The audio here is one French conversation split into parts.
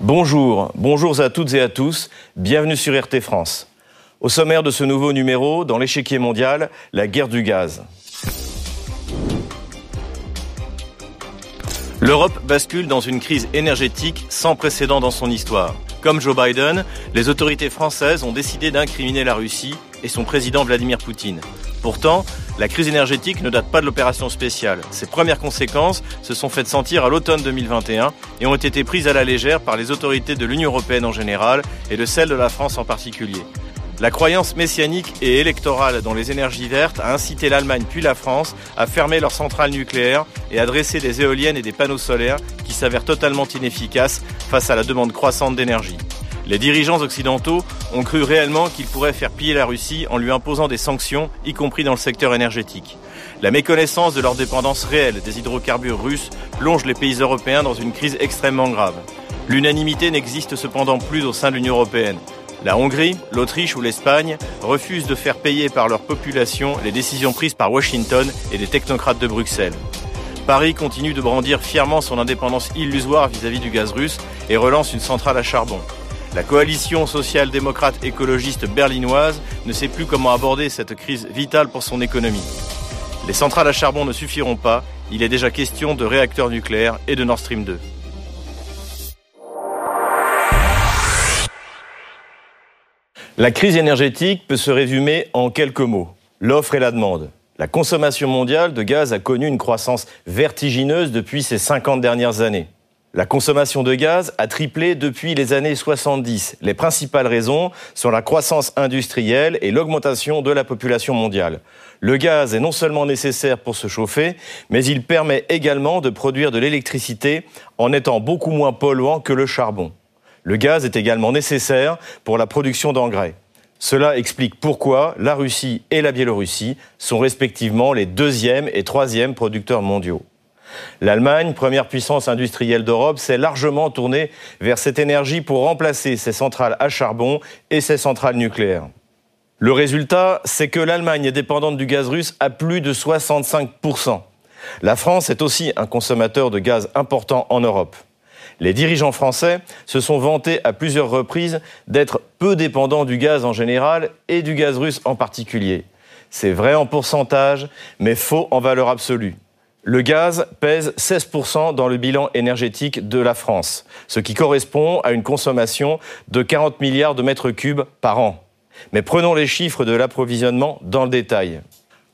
Bonjour, bonjour à toutes et à tous, bienvenue sur RT France. Au sommaire de ce nouveau numéro, dans l'échiquier mondial, la guerre du gaz. L'Europe bascule dans une crise énergétique sans précédent dans son histoire. Comme Joe Biden, les autorités françaises ont décidé d'incriminer la Russie et son président Vladimir Poutine. Pourtant, la crise énergétique ne date pas de l'opération spéciale. Ses premières conséquences se sont faites sentir à l'automne 2021 et ont été prises à la légère par les autorités de l'Union européenne en général et de celles de la France en particulier. La croyance messianique et électorale dans les énergies vertes a incité l'Allemagne puis la France à fermer leurs centrales nucléaires et à dresser des éoliennes et des panneaux solaires qui s'avèrent totalement inefficaces face à la demande croissante d'énergie. Les dirigeants occidentaux ont cru réellement qu'ils pourraient faire piller la Russie en lui imposant des sanctions, y compris dans le secteur énergétique. La méconnaissance de leur dépendance réelle des hydrocarbures russes plonge les pays européens dans une crise extrêmement grave. L'unanimité n'existe cependant plus au sein de l'Union européenne. La Hongrie, l'Autriche ou l'Espagne refusent de faire payer par leur population les décisions prises par Washington et les technocrates de Bruxelles. Paris continue de brandir fièrement son indépendance illusoire vis-à-vis du gaz russe et relance une centrale à charbon. La coalition social-démocrate écologiste berlinoise ne sait plus comment aborder cette crise vitale pour son économie. Les centrales à charbon ne suffiront pas, il est déjà question de réacteurs nucléaires et de Nord Stream 2. La crise énergétique peut se résumer en quelques mots. L'offre et la demande. La consommation mondiale de gaz a connu une croissance vertigineuse depuis ces 50 dernières années. La consommation de gaz a triplé depuis les années 70. Les principales raisons sont la croissance industrielle et l'augmentation de la population mondiale. Le gaz est non seulement nécessaire pour se chauffer, mais il permet également de produire de l'électricité en étant beaucoup moins polluant que le charbon. Le gaz est également nécessaire pour la production d'engrais. Cela explique pourquoi la Russie et la Biélorussie sont respectivement les deuxièmes et troisièmes producteurs mondiaux. L'Allemagne, première puissance industrielle d'Europe, s'est largement tournée vers cette énergie pour remplacer ses centrales à charbon et ses centrales nucléaires. Le résultat, c'est que l'Allemagne est dépendante du gaz russe à plus de 65%. La France est aussi un consommateur de gaz important en Europe. Les dirigeants français se sont vantés à plusieurs reprises d'être peu dépendants du gaz en général et du gaz russe en particulier. C'est vrai en pourcentage, mais faux en valeur absolue. Le gaz pèse 16% dans le bilan énergétique de la France, ce qui correspond à une consommation de 40 milliards de mètres cubes par an. Mais prenons les chiffres de l'approvisionnement dans le détail.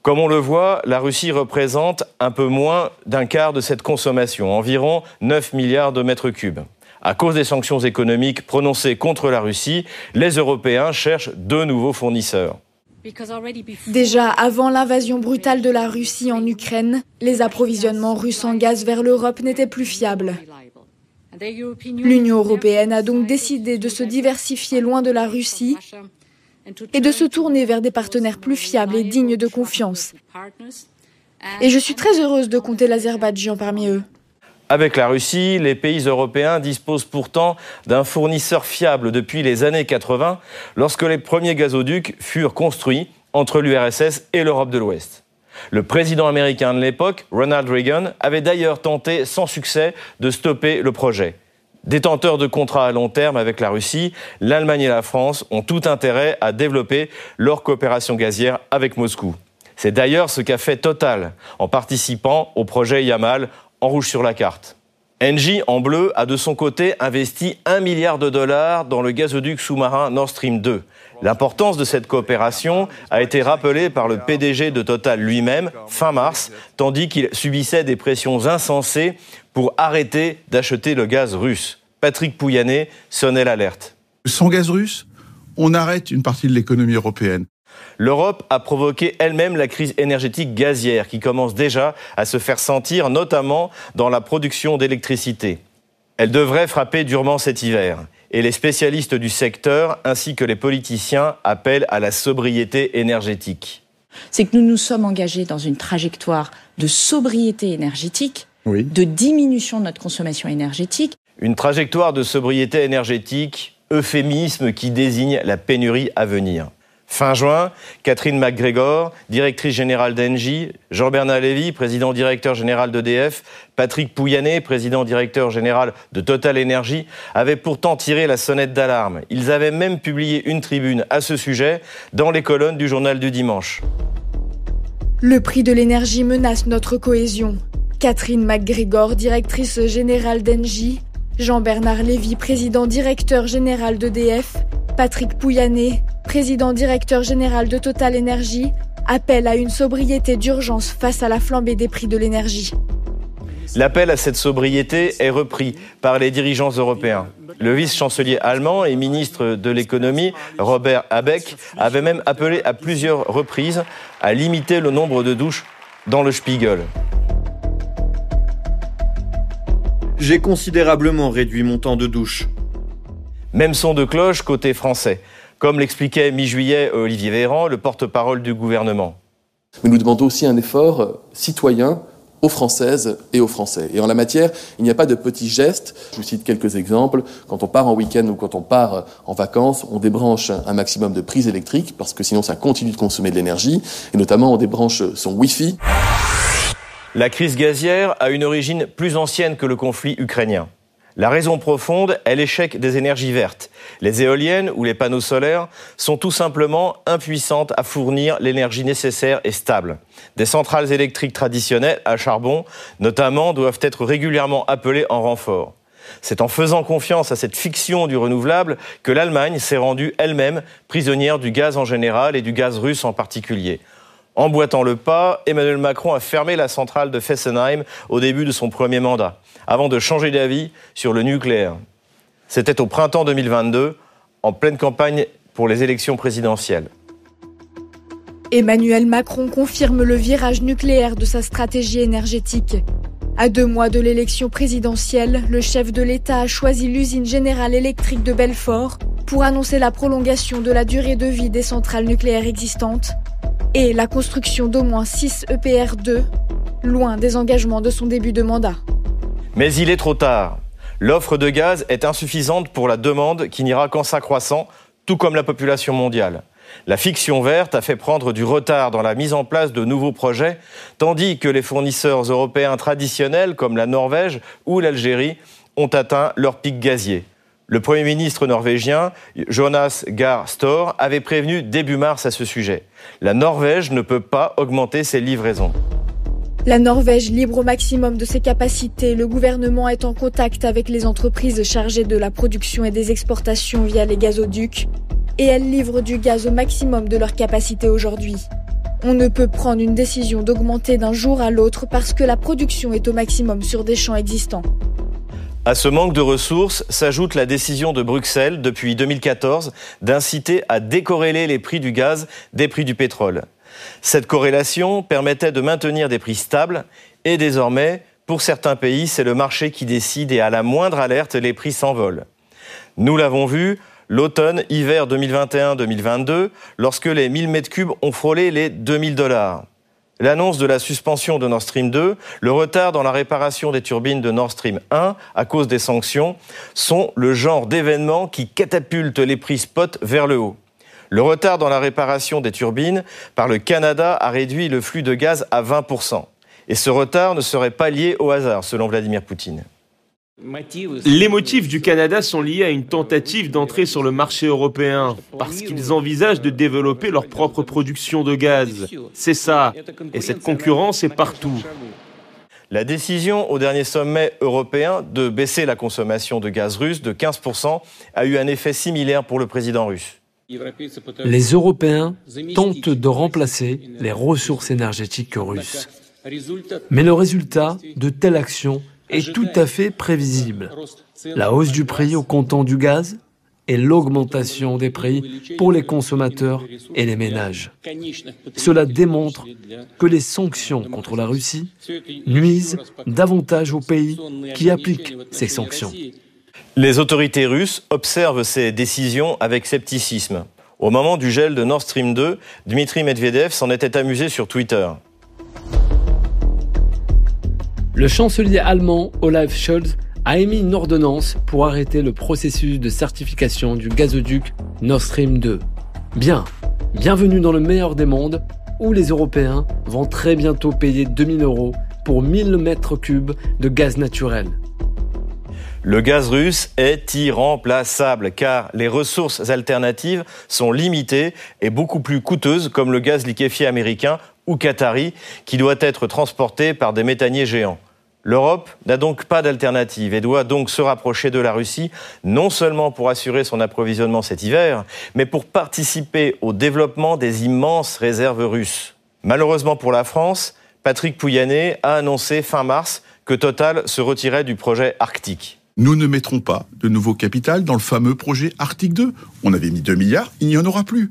Comme on le voit, la Russie représente un peu moins d'un quart de cette consommation, environ 9 milliards de mètres cubes. À cause des sanctions économiques prononcées contre la Russie, les Européens cherchent de nouveaux fournisseurs. Déjà avant l'invasion brutale de la Russie en Ukraine, les approvisionnements russes en gaz vers l'Europe n'étaient plus fiables. L'Union européenne a donc décidé de se diversifier loin de la Russie et de se tourner vers des partenaires plus fiables et dignes de confiance. Et je suis très heureuse de compter l'Azerbaïdjan parmi eux. Avec la Russie, les pays européens disposent pourtant d'un fournisseur fiable depuis les années 80, lorsque les premiers gazoducs furent construits entre l'URSS et l'Europe de l'Ouest. Le président américain de l'époque, Ronald Reagan, avait d'ailleurs tenté sans succès de stopper le projet. Détenteurs de contrats à long terme avec la Russie, l'Allemagne et la France ont tout intérêt à développer leur coopération gazière avec Moscou. C'est d'ailleurs ce qu'a fait Total en participant au projet Yamal en rouge sur la carte. Engie, en bleu, a de son côté investi un milliard de dollars dans le gazoduc sous-marin Nord Stream 2. L'importance de cette coopération a été rappelée par le PDG de Total lui-même fin mars, tandis qu'il subissait des pressions insensées pour arrêter d'acheter le gaz russe. Patrick Pouyanné sonnait l'alerte. Sans gaz russe, on arrête une partie de l'économie européenne. L'Europe a provoqué elle-même la crise énergétique gazière qui commence déjà à se faire sentir, notamment dans la production d'électricité. Elle devrait frapper durement cet hiver. Et les spécialistes du secteur ainsi que les politiciens appellent à la sobriété énergétique. C'est que nous nous sommes engagés dans une trajectoire de sobriété énergétique de diminution de notre consommation énergétique. Une trajectoire de sobriété énergétique euphémisme qui désigne la pénurie à venir. Fin juin, Catherine McGregor, directrice générale d'Engie, Jean-Bernard Lévy, président directeur général d'EDF, Patrick Pouyanné, président directeur général de Total Energy, avaient pourtant tiré la sonnette d'alarme. Ils avaient même publié une tribune à ce sujet dans les colonnes du journal du dimanche. Le prix de l'énergie menace notre cohésion. Catherine McGregor, directrice générale d'Engie, Jean-Bernard Lévy, président directeur général d'EDF, Patrick Pouyanné, président directeur général de Total Energy, appelle à une sobriété d'urgence face à la flambée des prix de l'énergie. L'appel à cette sobriété est repris par les dirigeants européens. Le vice-chancelier allemand et ministre de l'économie, Robert Habeck, avait même appelé à plusieurs reprises à limiter le nombre de douches dans le Spiegel. J'ai considérablement réduit mon temps de douche. Même son de cloche côté français, comme l'expliquait mi-juillet Olivier Véran, le porte-parole du gouvernement. Mais nous demandons aussi un effort citoyen aux Françaises et aux Français. Et en la matière, il n'y a pas de petits gestes. Je vous cite quelques exemples. Quand on part en week-end ou quand on part en vacances, on débranche un maximum de prises électriques parce que sinon ça continue de consommer de l'énergie. Et notamment, on débranche son Wi-Fi. La crise gazière a une origine plus ancienne que le conflit ukrainien. La raison profonde est l'échec des énergies vertes. Les éoliennes ou les panneaux solaires sont tout simplement impuissantes à fournir l'énergie nécessaire et stable. Des centrales électriques traditionnelles à charbon, notamment, doivent être régulièrement appelées en renfort. C'est en faisant confiance à cette fiction du renouvelable que l'Allemagne s'est rendue elle-même prisonnière du gaz en général et du gaz russe en particulier. Emboîtant le pas, Emmanuel Macron a fermé la centrale de Fessenheim au début de son premier mandat, avant de changer d'avis sur le nucléaire. C'était au printemps 2022, en pleine campagne pour les élections présidentielles. Emmanuel Macron confirme le virage nucléaire de sa stratégie énergétique. À deux mois de l'élection présidentielle, le chef de l'État a choisi l'usine générale électrique de Belfort pour annoncer la prolongation de la durée de vie des centrales nucléaires existantes et la construction d'au moins 6 EPR2, loin des engagements de son début de mandat. Mais il est trop tard. L'offre de gaz est insuffisante pour la demande qui n'ira qu'en s'accroissant, tout comme la population mondiale. La fiction verte a fait prendre du retard dans la mise en place de nouveaux projets, tandis que les fournisseurs européens traditionnels comme la Norvège ou l'Algérie ont atteint leur pic gazier. Le Premier ministre norvégien, Jonas Gahr avait prévenu début mars à ce sujet. La Norvège ne peut pas augmenter ses livraisons. La Norvège libre au maximum de ses capacités. Le gouvernement est en contact avec les entreprises chargées de la production et des exportations via les gazoducs. Et elles livrent du gaz au maximum de leur capacité aujourd'hui. On ne peut prendre une décision d'augmenter d'un jour à l'autre parce que la production est au maximum sur des champs existants. À ce manque de ressources s'ajoute la décision de Bruxelles depuis 2014 d'inciter à décorréler les prix du gaz des prix du pétrole. Cette corrélation permettait de maintenir des prix stables et désormais, pour certains pays, c'est le marché qui décide et à la moindre alerte, les prix s'envolent. Nous l'avons vu, l'automne-hiver 2021-2022, lorsque les 1000 m3 ont frôlé les 2000 dollars. L'annonce de la suspension de Nord Stream 2, le retard dans la réparation des turbines de Nord Stream 1 à cause des sanctions sont le genre d'événements qui catapultent les prix spot vers le haut. Le retard dans la réparation des turbines par le Canada a réduit le flux de gaz à 20%. Et ce retard ne serait pas lié au hasard, selon Vladimir Poutine. Les motifs du Canada sont liés à une tentative d'entrer sur le marché européen, parce qu'ils envisagent de développer leur propre production de gaz. C'est ça. Et cette concurrence est partout. La décision au dernier sommet européen de baisser la consommation de gaz russe de 15% a eu un effet similaire pour le président russe. Les Européens tentent de remplacer les ressources énergétiques russes. Mais le résultat de telles actions est tout à fait prévisible. La hausse du prix au comptant du gaz et l'augmentation des prix pour les consommateurs et les ménages. Cela démontre que les sanctions contre la Russie nuisent davantage aux pays qui appliquent ces sanctions. Les autorités russes observent ces décisions avec scepticisme. Au moment du gel de Nord Stream 2, Dmitri Medvedev s'en était amusé sur Twitter. Le chancelier allemand Olaf Scholz a émis une ordonnance pour arrêter le processus de certification du gazoduc Nord Stream 2. Bien, bienvenue dans le meilleur des mondes, où les Européens vont très bientôt payer 2000 euros pour 1000 mètres cubes de gaz naturel. Le gaz russe est irremplaçable car les ressources alternatives sont limitées et beaucoup plus coûteuses comme le gaz liquéfié américain ou qatari qui doit être transporté par des méthaniers géants. L'Europe n'a donc pas d'alternative et doit donc se rapprocher de la Russie, non seulement pour assurer son approvisionnement cet hiver, mais pour participer au développement des immenses réserves russes. Malheureusement pour la France, Patrick Pouyanné a annoncé fin mars que Total se retirait du projet Arctique. Nous ne mettrons pas de nouveau capital dans le fameux projet Arctique 2. On avait mis 2 milliards, il n'y en aura plus.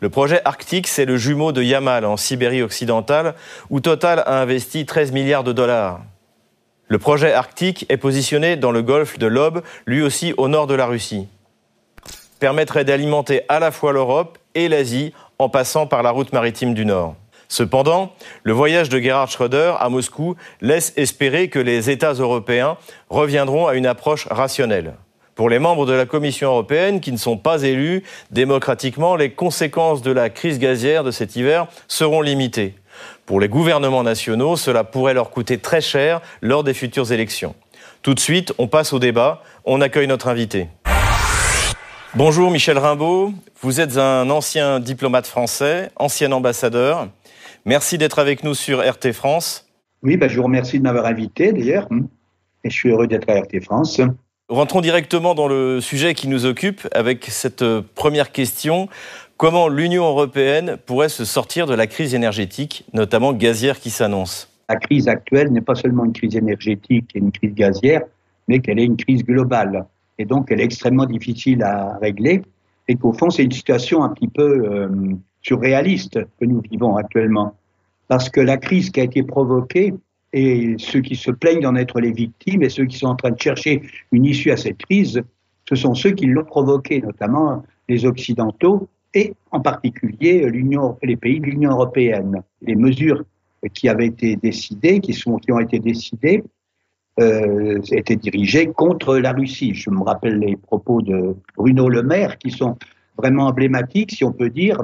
Le projet Arctique, c'est le jumeau de Yamal en Sibérie occidentale, où Total a investi 13 milliards de dollars. Le projet Arctique est positionné dans le golfe de l'Ob, lui aussi au nord de la Russie. Permettrait d'alimenter à la fois l'Europe et l'Asie en passant par la route maritime du Nord. Cependant, le voyage de Gerhard Schröder à Moscou laisse espérer que les États européens reviendront à une approche rationnelle. Pour les membres de la Commission européenne qui ne sont pas élus démocratiquement, les conséquences de la crise gazière de cet hiver seront limitées. Pour les gouvernements nationaux, cela pourrait leur coûter très cher lors des futures élections. Tout de suite, on passe au débat. On accueille notre invité. Bonjour Michel Rimbaud, vous êtes un ancien diplomate français, ancien ambassadeur. Merci d'être avec nous sur RT France. Oui, ben, je vous remercie de m'avoir invité d'ailleurs. Hein. Et je suis heureux d'être à RT France. Rentrons directement dans le sujet qui nous occupe avec cette euh, première question. Comment l'Union européenne pourrait se sortir de la crise énergétique, notamment gazière qui s'annonce? La crise actuelle n'est pas seulement une crise énergétique et une crise gazière, mais qu'elle est une crise globale. Et donc, elle est extrêmement difficile à régler. Et qu'au fond, c'est une situation un petit peu euh, surréaliste que nous vivons actuellement. Parce que la crise qui a été provoquée, et ceux qui se plaignent d'en être les victimes, et ceux qui sont en train de chercher une issue à cette crise, ce sont ceux qui l'ont provoquée, notamment les Occidentaux, et en particulier l'Union, les pays de l'Union européenne. Les mesures qui avaient été décidées, qui, sont, qui ont été décidées, euh, étaient dirigées contre la Russie. Je me rappelle les propos de Bruno Le Maire, qui sont vraiment emblématiques, si on peut dire,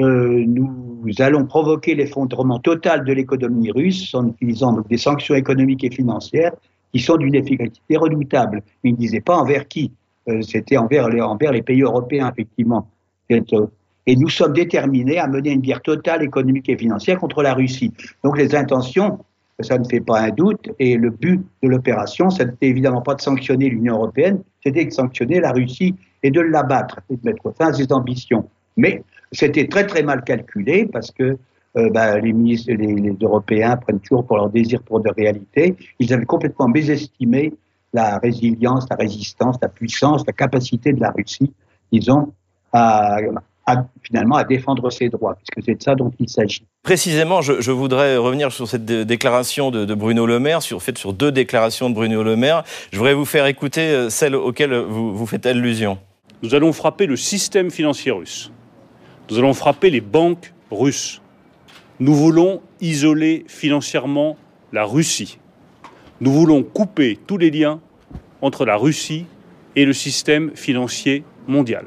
euh, nous allons provoquer l'effondrement total de l'économie russe en utilisant des sanctions économiques et financières qui sont d'une efficacité redoutable. il ne disait pas envers qui, euh, c'était envers les, pays européens, effectivement. Et nous sommes déterminés à mener une guerre totale économique et financière contre la Russie. Donc les intentions, ça ne fait pas un doute, et le but de l'opération, ce n'était évidemment pas de sanctionner l'Union européenne, c'était de sanctionner la Russie et de l'abattre, et de mettre fin à ses ambitions. Mais c'était très très mal calculé parce que euh, bah, les, ministres, les, Européens prennent toujours pour leur désir pour de réalité. Ils avaient complètement mésestimé la résilience, la résistance, la puissance, la capacité de la Russie, disons, à, finalement à défendre ses droits, puisque c'est de ça dont il s'agit. Précisément, je, voudrais revenir sur cette déclaration de, Bruno Le Maire, sur, fait, sur deux déclarations de Bruno Le Maire. Je voudrais vous faire écouter euh, celle auxquelles vous, vous faites allusion. Nous allons frapper le système financier russe. Nous allons frapper les banques russes. Nous voulons isoler financièrement la Russie. Nous voulons couper tous les liens entre la Russie et le système financier mondial.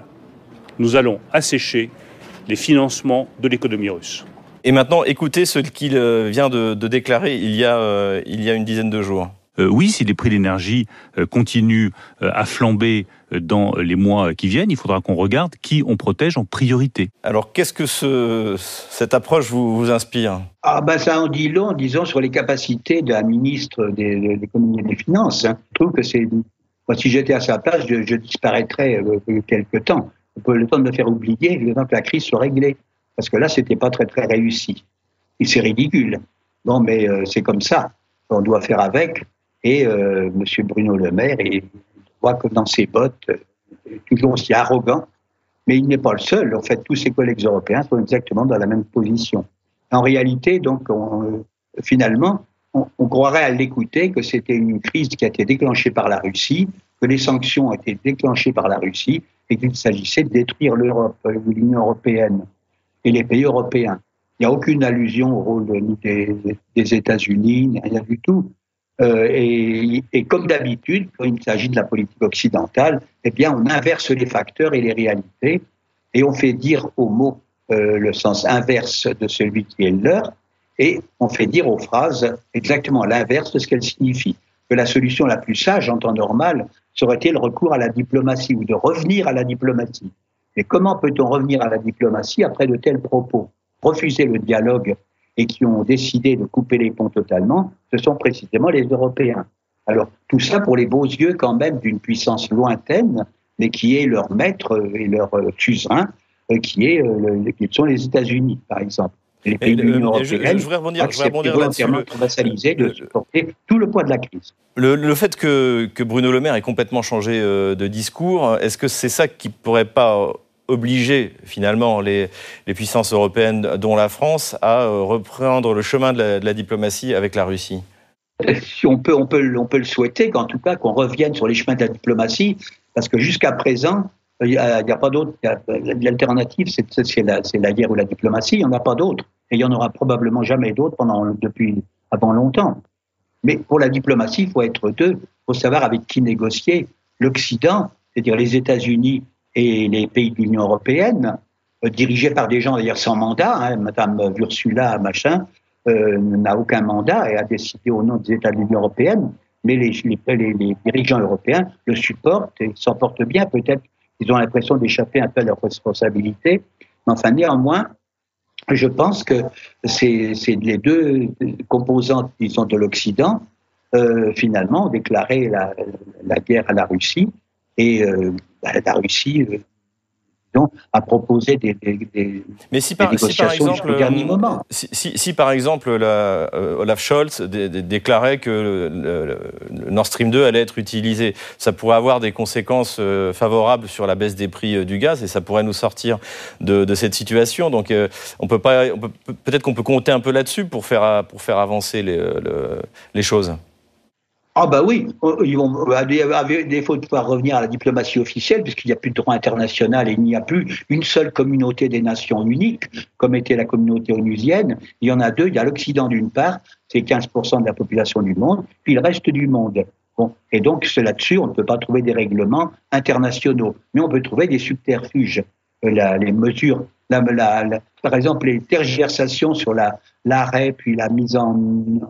Nous allons assécher les financements de l'économie russe. Et maintenant, écoutez ce qu'il euh, vient de, déclarer il y, a, euh, il y a une dizaine de jours. Euh, oui, si les prix de l'énergie continuent à flamber dans les mois qui viennent, il faudra qu'on regarde qui on protège en priorité. Alors, qu'est-ce que ce, cette approche vous, vous inspire? Ah ben ça en dit long, disons, sur les capacités de la ministre de l'économie et des finances. Hein. Je trouve que c'est... si j'étais à sa place, je, disparaîtrais euh, quelque temps. Le temps de me faire oublier, le temps que la crise soit réglée. Parce que là, c'était pas très très réussi. Et c'est ridicule. Bon, mais euh, c'est comme ça. On doit faire avec. Et euh, M. Bruno Le Maire est voit que dans ses bottes, euh, toujours aussi arrogant, mais il n'est pas le seul. En fait, tous ses collègues européens sont exactement dans la même position. En réalité, donc, finalement, on, croirait à l'écouter que c'était une crise qui a été déclenchée par la Russie, que les sanctions ont été déclenchées par la Russie et qu'il s'agissait de détruire l'Europe, euh, l'Union européenne et les pays européens. Il n'y a aucune allusion au rôle des, des États-Unis, rien du tout. Euh, et, comme d'habitude, quand il s'agit de la politique occidentale, eh bien, on inverse les facteurs et les réalités, et on fait dire aux mots euh, le sens inverse de celui qui est leur, et on fait dire aux phrases exactement l'inverse de ce qu'elles signifient. Que la solution la plus sage en temps normal serait il le recours à la diplomatie ou de revenir à la diplomatie? Mais comment peut-on revenir à la diplomatie après de tels propos? Refuser le dialogue et qui ont décidé de couper les ponts totalement, ce sont précisément les Européens. Alors tout ça pour les beaux yeux quand même d'une puissance lointaine, mais qui est leur maître et leur suzerain, euh, qui, est, euh, qui sont les États-Unis, par exemple. Les pays de l'Union européenne je, voudrais rebondir, je voudrais vassaliser de supporter tout le poids de la crise. Le, le fait que, que, Bruno Le Maire ait complètement changé euh, de discours, est-ce que c'est ça qui pourrait pas obliger finalement les, puissances européennes, dont la France, à reprendre le chemin de la, diplomatie avec la Russie si on peut, on peut, le souhaiter, qu'en tout cas qu'on revienne sur les chemins de la diplomatie, parce que jusqu'à présent, il n'y a, pas d'autre. L'alternative, c'est la, guerre ou la diplomatie. Il n'y en a pas d'autre. Et il n'y en aura probablement jamais d'autres pendant, depuis, avant longtemps. Mais pour la diplomatie, il faut être deux. Il faut savoir avec qui négocier. L'Occident, c'est-à-dire les États-Unis et les pays de l'Union européenne, euh, dirigés par des gens d'ailleurs sans mandat, hein, Madame Ursula, machin, euh, n'a aucun mandat et a décidé au nom des États de l'Union européenne. Mais les, dirigeants européens le supportent et s'en portent bien. Peut-être ils ont l'impression d'échapper un peu à leurs responsabilités. Mais enfin, néanmoins, je pense que c'est les deux composantes, disons, de l'Occident, euh, finalement, ont déclaré la, la, guerre à la Russie. Et euh, bah, la Russie euh, à proposer des, des, Mais si par, négociations si par exemple, dernier moment. Si, si, si, par exemple la, euh, Olaf Scholz déclarait que le, le, Nord Stream 2 allait être utilisé, ça pourrait avoir des conséquences euh, favorables sur la baisse des prix euh, du gaz et ça pourrait nous sortir de, de cette situation. Donc on peut pas, peut-être qu'on peut compter un peu là-dessus pour faire pour faire avancer les, les choses. Ah bah oui, ils vont à défaut de pouvoir revenir à la diplomatie officielle, puisqu'il n'y a plus de droit international et il n'y a plus une seule communauté des nations uniques, comme était la communauté onusienne. Il y en a deux, il y a l'Occident d'une part, c'est 15% de la population du monde, puis le reste du monde. Bon, et donc là-dessus, on ne peut pas trouver des règlements internationaux, mais on peut trouver des subterfuges. Euh, la, les mesures, la, la, par exemple, les tergiversations sur l'arrêt puis la mise en,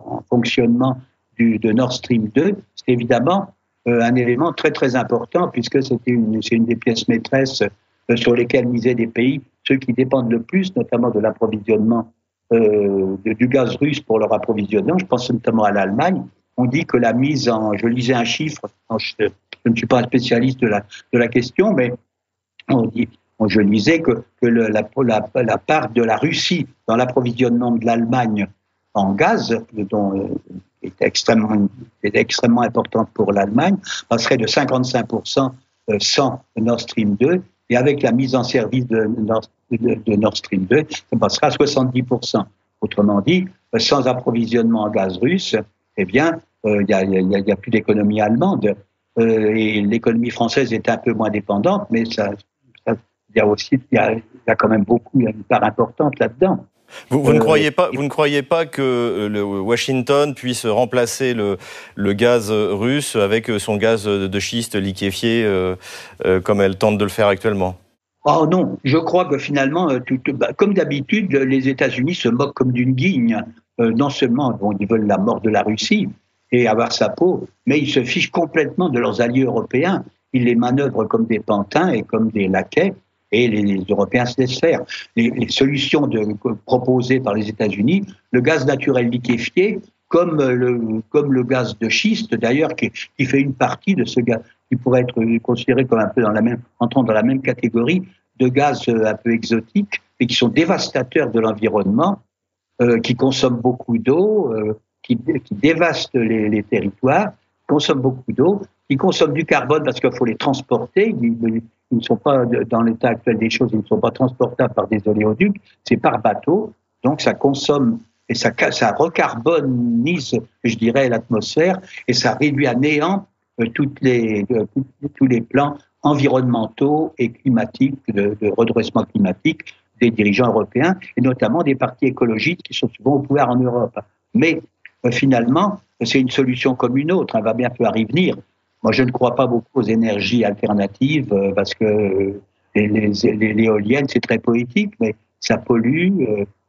en fonctionnement de Nord Stream 2, c'est évidemment euh, un élément très très important puisque c'est une, des pièces maîtresses euh, sur lesquelles misaient des pays, ceux qui dépendent le plus, notamment de l'approvisionnement euh, du gaz russe pour leur approvisionnement. Je pense notamment à l'Allemagne. On dit que la mise en, je lisais un chiffre, je, ne suis pas un spécialiste de la, de la question, mais on dit, je lisais que, que la, la, la, part de la Russie dans l'approvisionnement de l'Allemagne en gaz, dont euh, est extrêmement, extrêmement importante pour l'Allemagne, passerait de 55% euh, sans Nord Stream 2, et avec la mise en service de Nord, Stream 2, ça passera à 70%. Autrement dit, euh, sans approvisionnement en gaz russe, eh bien, euh, il n'y a, plus d'économie allemande. Euh, et l'économie française est un peu moins dépendante, mais ça, il y a aussi, il y a, quand même beaucoup, y a une part importante là-dedans. Vous, vous, ne croyez pas, vous ne croyez pas que euh, le Washington puisse remplacer le, le, gaz russe avec son gaz de schiste liquéfié euh, euh, comme elle tente de le faire actuellement? Oh non, je crois que finalement, tout, bah, comme d'habitude, les États-Unis se moquent comme d'une guigne. Euh, non seulement bon, ils veulent la mort de la Russie et avoir sa peau, mais ils se fichent complètement de leurs alliés européens. Ils les manœuvrent comme des pantins et comme des laquais et les, Européens se laissent faire. Les, solutions proposées par les États-Unis, le gaz naturel liquéfié, comme le, comme le gaz de schiste d'ailleurs, qui, fait une partie de ce gaz, qui pourrait être considéré comme un peu entrant dans la même catégorie de gaz euh, un peu exotiques et qui sont dévastateurs de l'environnement, euh, qui consomment beaucoup d'eau, euh, qui, qui, dévastent les, les territoires, consomment beaucoup d'eau, qui consomment du carbone parce qu'il faut les transporter. Ils, ne sont pas, dans l'état actuel des choses, ils ne sont pas transportables par des oléoducs, c'est par bateau. Donc ça consomme et ça, ça recarbonise, je dirais, l'atmosphère et ça réduit à néant euh, les, euh, tous les plans environnementaux et climatiques, de, redressement climatique des dirigeants européens et notamment des partis écologistes qui sont souvent au pouvoir en Europe. Mais finalement, c'est une solution comme une autre. Elle va bientôt y venir. Moi, je ne crois pas beaucoup aux énergies alternatives parce que l'éolienne, c'est très poétique, mais ça pollue.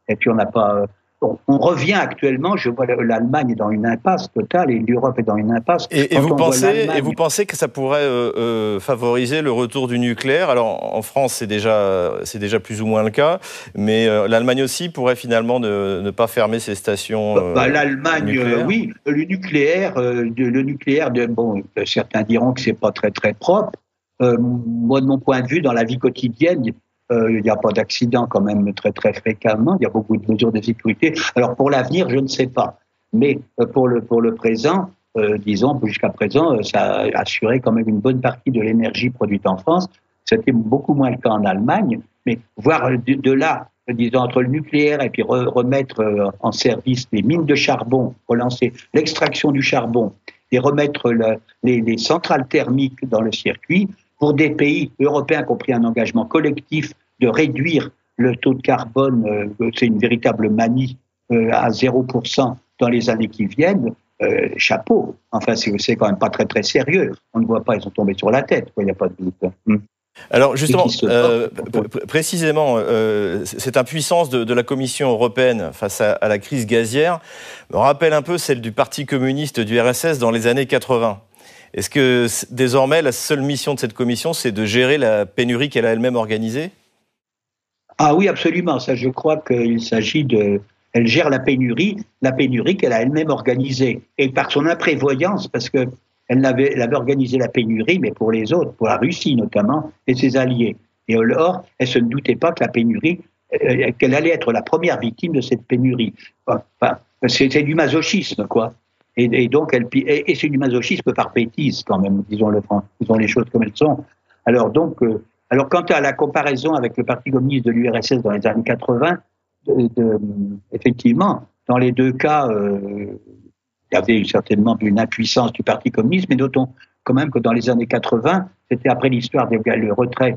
et puis, on n'a pas on revient actuellement, je vois l'Allemagne dans une impasse totale et l'Europe est dans une impasse. Et, vous, pensez, et vous pensez que ça pourrait euh, euh, favoriser le retour du nucléaire? Alors en France, c'est déjà, c'est déjà plus ou moins le cas, mais euh, l'Allemagne aussi pourrait finalement ne, pas fermer ses stations. Bah, bah, L'Allemagne, oui, le nucléaire, le nucléaire, bon, certains diront que c'est pas très très propre. moi, de mon point de vue, dans la vie quotidienne, il n'y a pas d'accident quand même très très fréquemment. Il y a beaucoup de mesures de sécurité. Alors pour l'avenir, je ne sais pas. Mais euh, pour le pour le présent, euh, disons jusqu'à présent, ça a assuré quand même une bonne partie de l'énergie produite en France. C'était beaucoup moins le cas en Allemagne. Mais voir de, là, disons entre le nucléaire et puis remettre en service les mines de charbon, relancer l'extraction du charbon et remettre les centrales thermiques dans le circuit, pour des pays européens qui ont pris un engagement collectif de réduire le taux de carbone, euh, c'est une véritable manie, euh, à 0% dans les années qui viennent, euh, chapeau. Enfin, c'est quand même pas très très sérieux. On ne voit pas, ils sont tombés sur la tête, il n'y a pas de doute. Hmm. Alors justement, précisément, cette impuissance de, la Commission européenne face à, à, la crise gazière me rappelle un peu celle du Parti communiste du RSS dans les années 80. Est-ce que désormais, la seule mission de cette commission, c'est de gérer la pénurie qu'elle a elle-même organisée? Ah oui, absolument. Ça, je crois qu'il s'agit de. Elle gère la pénurie, la pénurie qu'elle a elle-même organisée. Et par son imprévoyance, parce que elle avait, elle avait organisé la pénurie, mais pour les autres, pour la Russie notamment, et ses alliés. Et or, elle se ne doutait pas que la pénurie, euh, qu'elle allait être la première victime de cette pénurie. Enfin, c'est du masochisme, quoi. Et, donc, c'est du masochisme par bêtise quand même, disons, le, disons les choses comme elles sont. Alors donc, euh, alors quant à la comparaison avec le Parti communiste de l'URSS dans les années 80, de, effectivement, dans les deux cas, euh, il y avait certainement une impuissance du Parti communiste, mais notons quand même que dans les années 80, c'était après l'histoire des le retrait,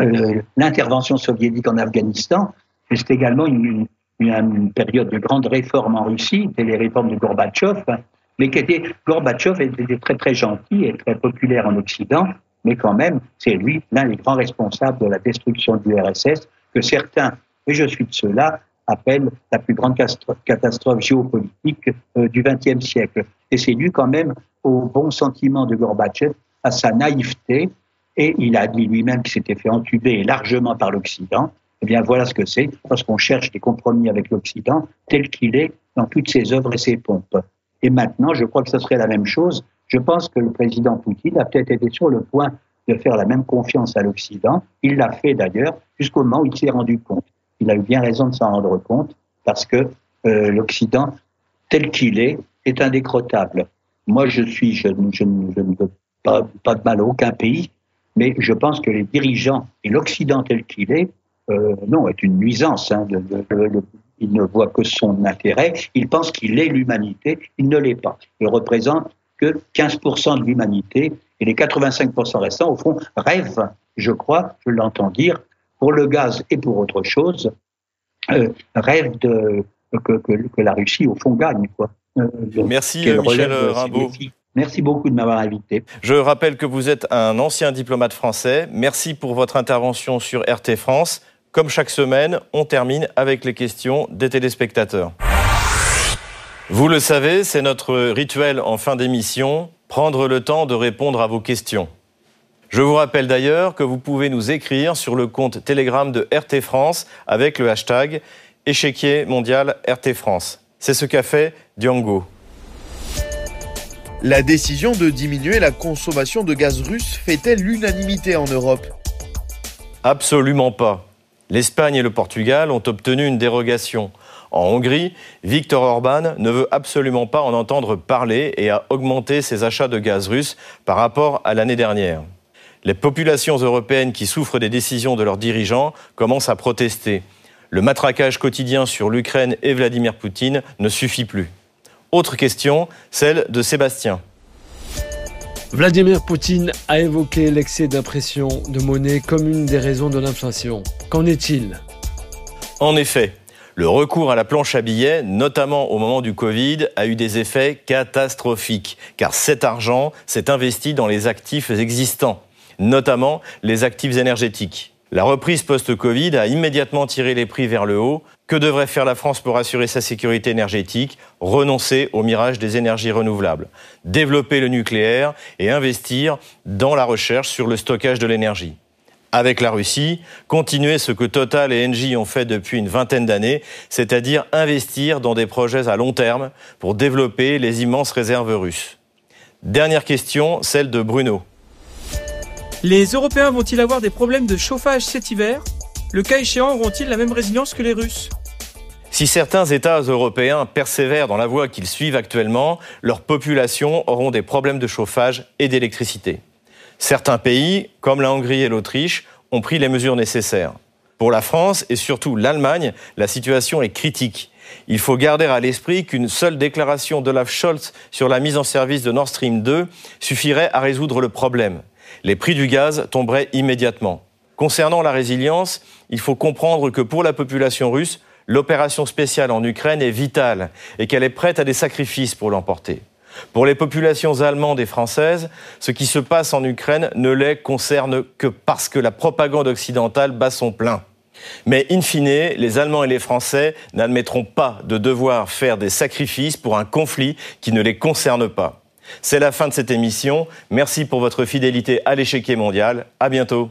euh, l'intervention soviétique en Afghanistan, et c'était également une, une, période de grande réforme en Russie, c'était les réformes de Gorbatchev, hein, mais qui était, Gorbatchev était très très gentil et très populaire en Occident, mais quand même, c'est lui l'un des grands responsables de la destruction du RSS, que certains, et je suis de ceux-là, appellent la plus grande catastrophe géopolitique euh, du XXe siècle. Et c'est dû quand même au bon sentiment de Gorbatchev, à sa naïveté, et il a dit lui-même qu'il s'était fait entuber largement par l'Occident, eh bien, voilà ce que c'est, parce qu'on cherche des compromis avec l'Occident tel qu'il est dans toutes ses œuvres et ses pompes. Et maintenant, je crois que ce serait la même chose. Je pense que le président Poutine a peut-être été sur le point de faire la même confiance à l'Occident. Il l'a fait d'ailleurs jusqu'au moment où il s'est rendu compte. Il a eu bien raison de s'en rendre compte parce que euh, l'Occident, tel qu'il est, est indécrottable. Moi, je suis, je, ne veux pas, pas de mal à aucun pays, mais je pense que les dirigeants et l'Occident tel qu'il est euh, non, est une nuisance. Hein, il ne voit que son intérêt. Il pense qu'il est l'humanité. Il ne l'est pas. Il représente que 15% de l'humanité et les 85% restants, au fond, rêvent, je crois, je l'entends dire, pour le gaz et pour autre chose, euh, rêvent de, que, la Russie, au fond, gagne. Quoi. Euh, Merci Michel Rimbaud. Merci beaucoup de m'avoir invité. Je rappelle que vous êtes un ancien diplomate français. Merci pour votre intervention sur RT France. Comme chaque semaine, on termine avec les questions des téléspectateurs. Vous le savez, c'est notre rituel en fin d'émission, prendre le temps de répondre à vos questions. Je vous rappelle d'ailleurs que vous pouvez nous écrire sur le compte Telegram de RT France avec le hashtag échiquier mondial RT France. C'est ce qu'a fait Django. La décision de diminuer la consommation de gaz russe fait-elle l'unanimité en Europe? Absolument pas l'Espagne et le Portugal ont obtenu une dérogation. En Hongrie, Viktor Orban ne veut absolument pas en entendre parler et a augmenté ses achats de gaz russe par rapport à l'année dernière. Les populations européennes qui souffrent des décisions de leurs dirigeants commencent à protester. Le matraquage quotidien sur l'Ukraine et Vladimir Poutine ne suffit plus. Autre question, celle de Sébastien. Vladimir Poutine a évoqué l'excès d'impression de monnaie comme une des raisons de l'inflation. Qu'en est-il? En effet, Le recours à la planche à billets, notamment au moment du Covid, a eu des effets catastrophiques, car cet argent s'est investi dans les actifs existants, notamment les actifs énergétiques. La reprise post-Covid a immédiatement tiré les prix vers le haut. Que devrait faire la France pour assurer sa sécurité énergétique? Renoncer au mirage des énergies renouvelables, développer le nucléaire et investir dans la recherche sur le stockage de l'énergie avec la Russie, continuer ce que Total et Engie ont fait depuis une vingtaine d'années, c'est-à-dire investir dans des projets à long terme pour développer les immenses réserves russes. Dernière question, celle de Bruno. Les Européens vont-ils avoir des problèmes de chauffage cet hiver? Le cas échéant, auront-ils la même résilience que les Russes? Si certains États européens persévèrent dans la voie qu'ils suivent actuellement, leurs populations auront des problèmes de chauffage et d'électricité. Certains pays, comme la Hongrie et l'Autriche, ont pris les mesures nécessaires. Pour la France et surtout l'Allemagne, la situation est critique. Il faut garder à l'esprit qu'une seule déclaration d'Olaf Scholz sur la mise en service de Nord Stream 2 suffirait à résoudre le problème. Les prix du gaz tomberaient immédiatement. Concernant la résilience, il faut comprendre que pour la population russe, l'opération spéciale en Ukraine est vitale et qu'elle est prête à des sacrifices pour l'emporter. Pour les populations allemandes et françaises, ce qui se passe en Ukraine ne les concerne que parce que la propagande occidentale bat son plein. Mais in fine, les Allemands et les Français n'admettront pas de devoir faire des sacrifices pour un conflit qui ne les concerne pas. C'est la fin de cette émission. Merci pour votre fidélité à l'échiquier mondial. À bientôt.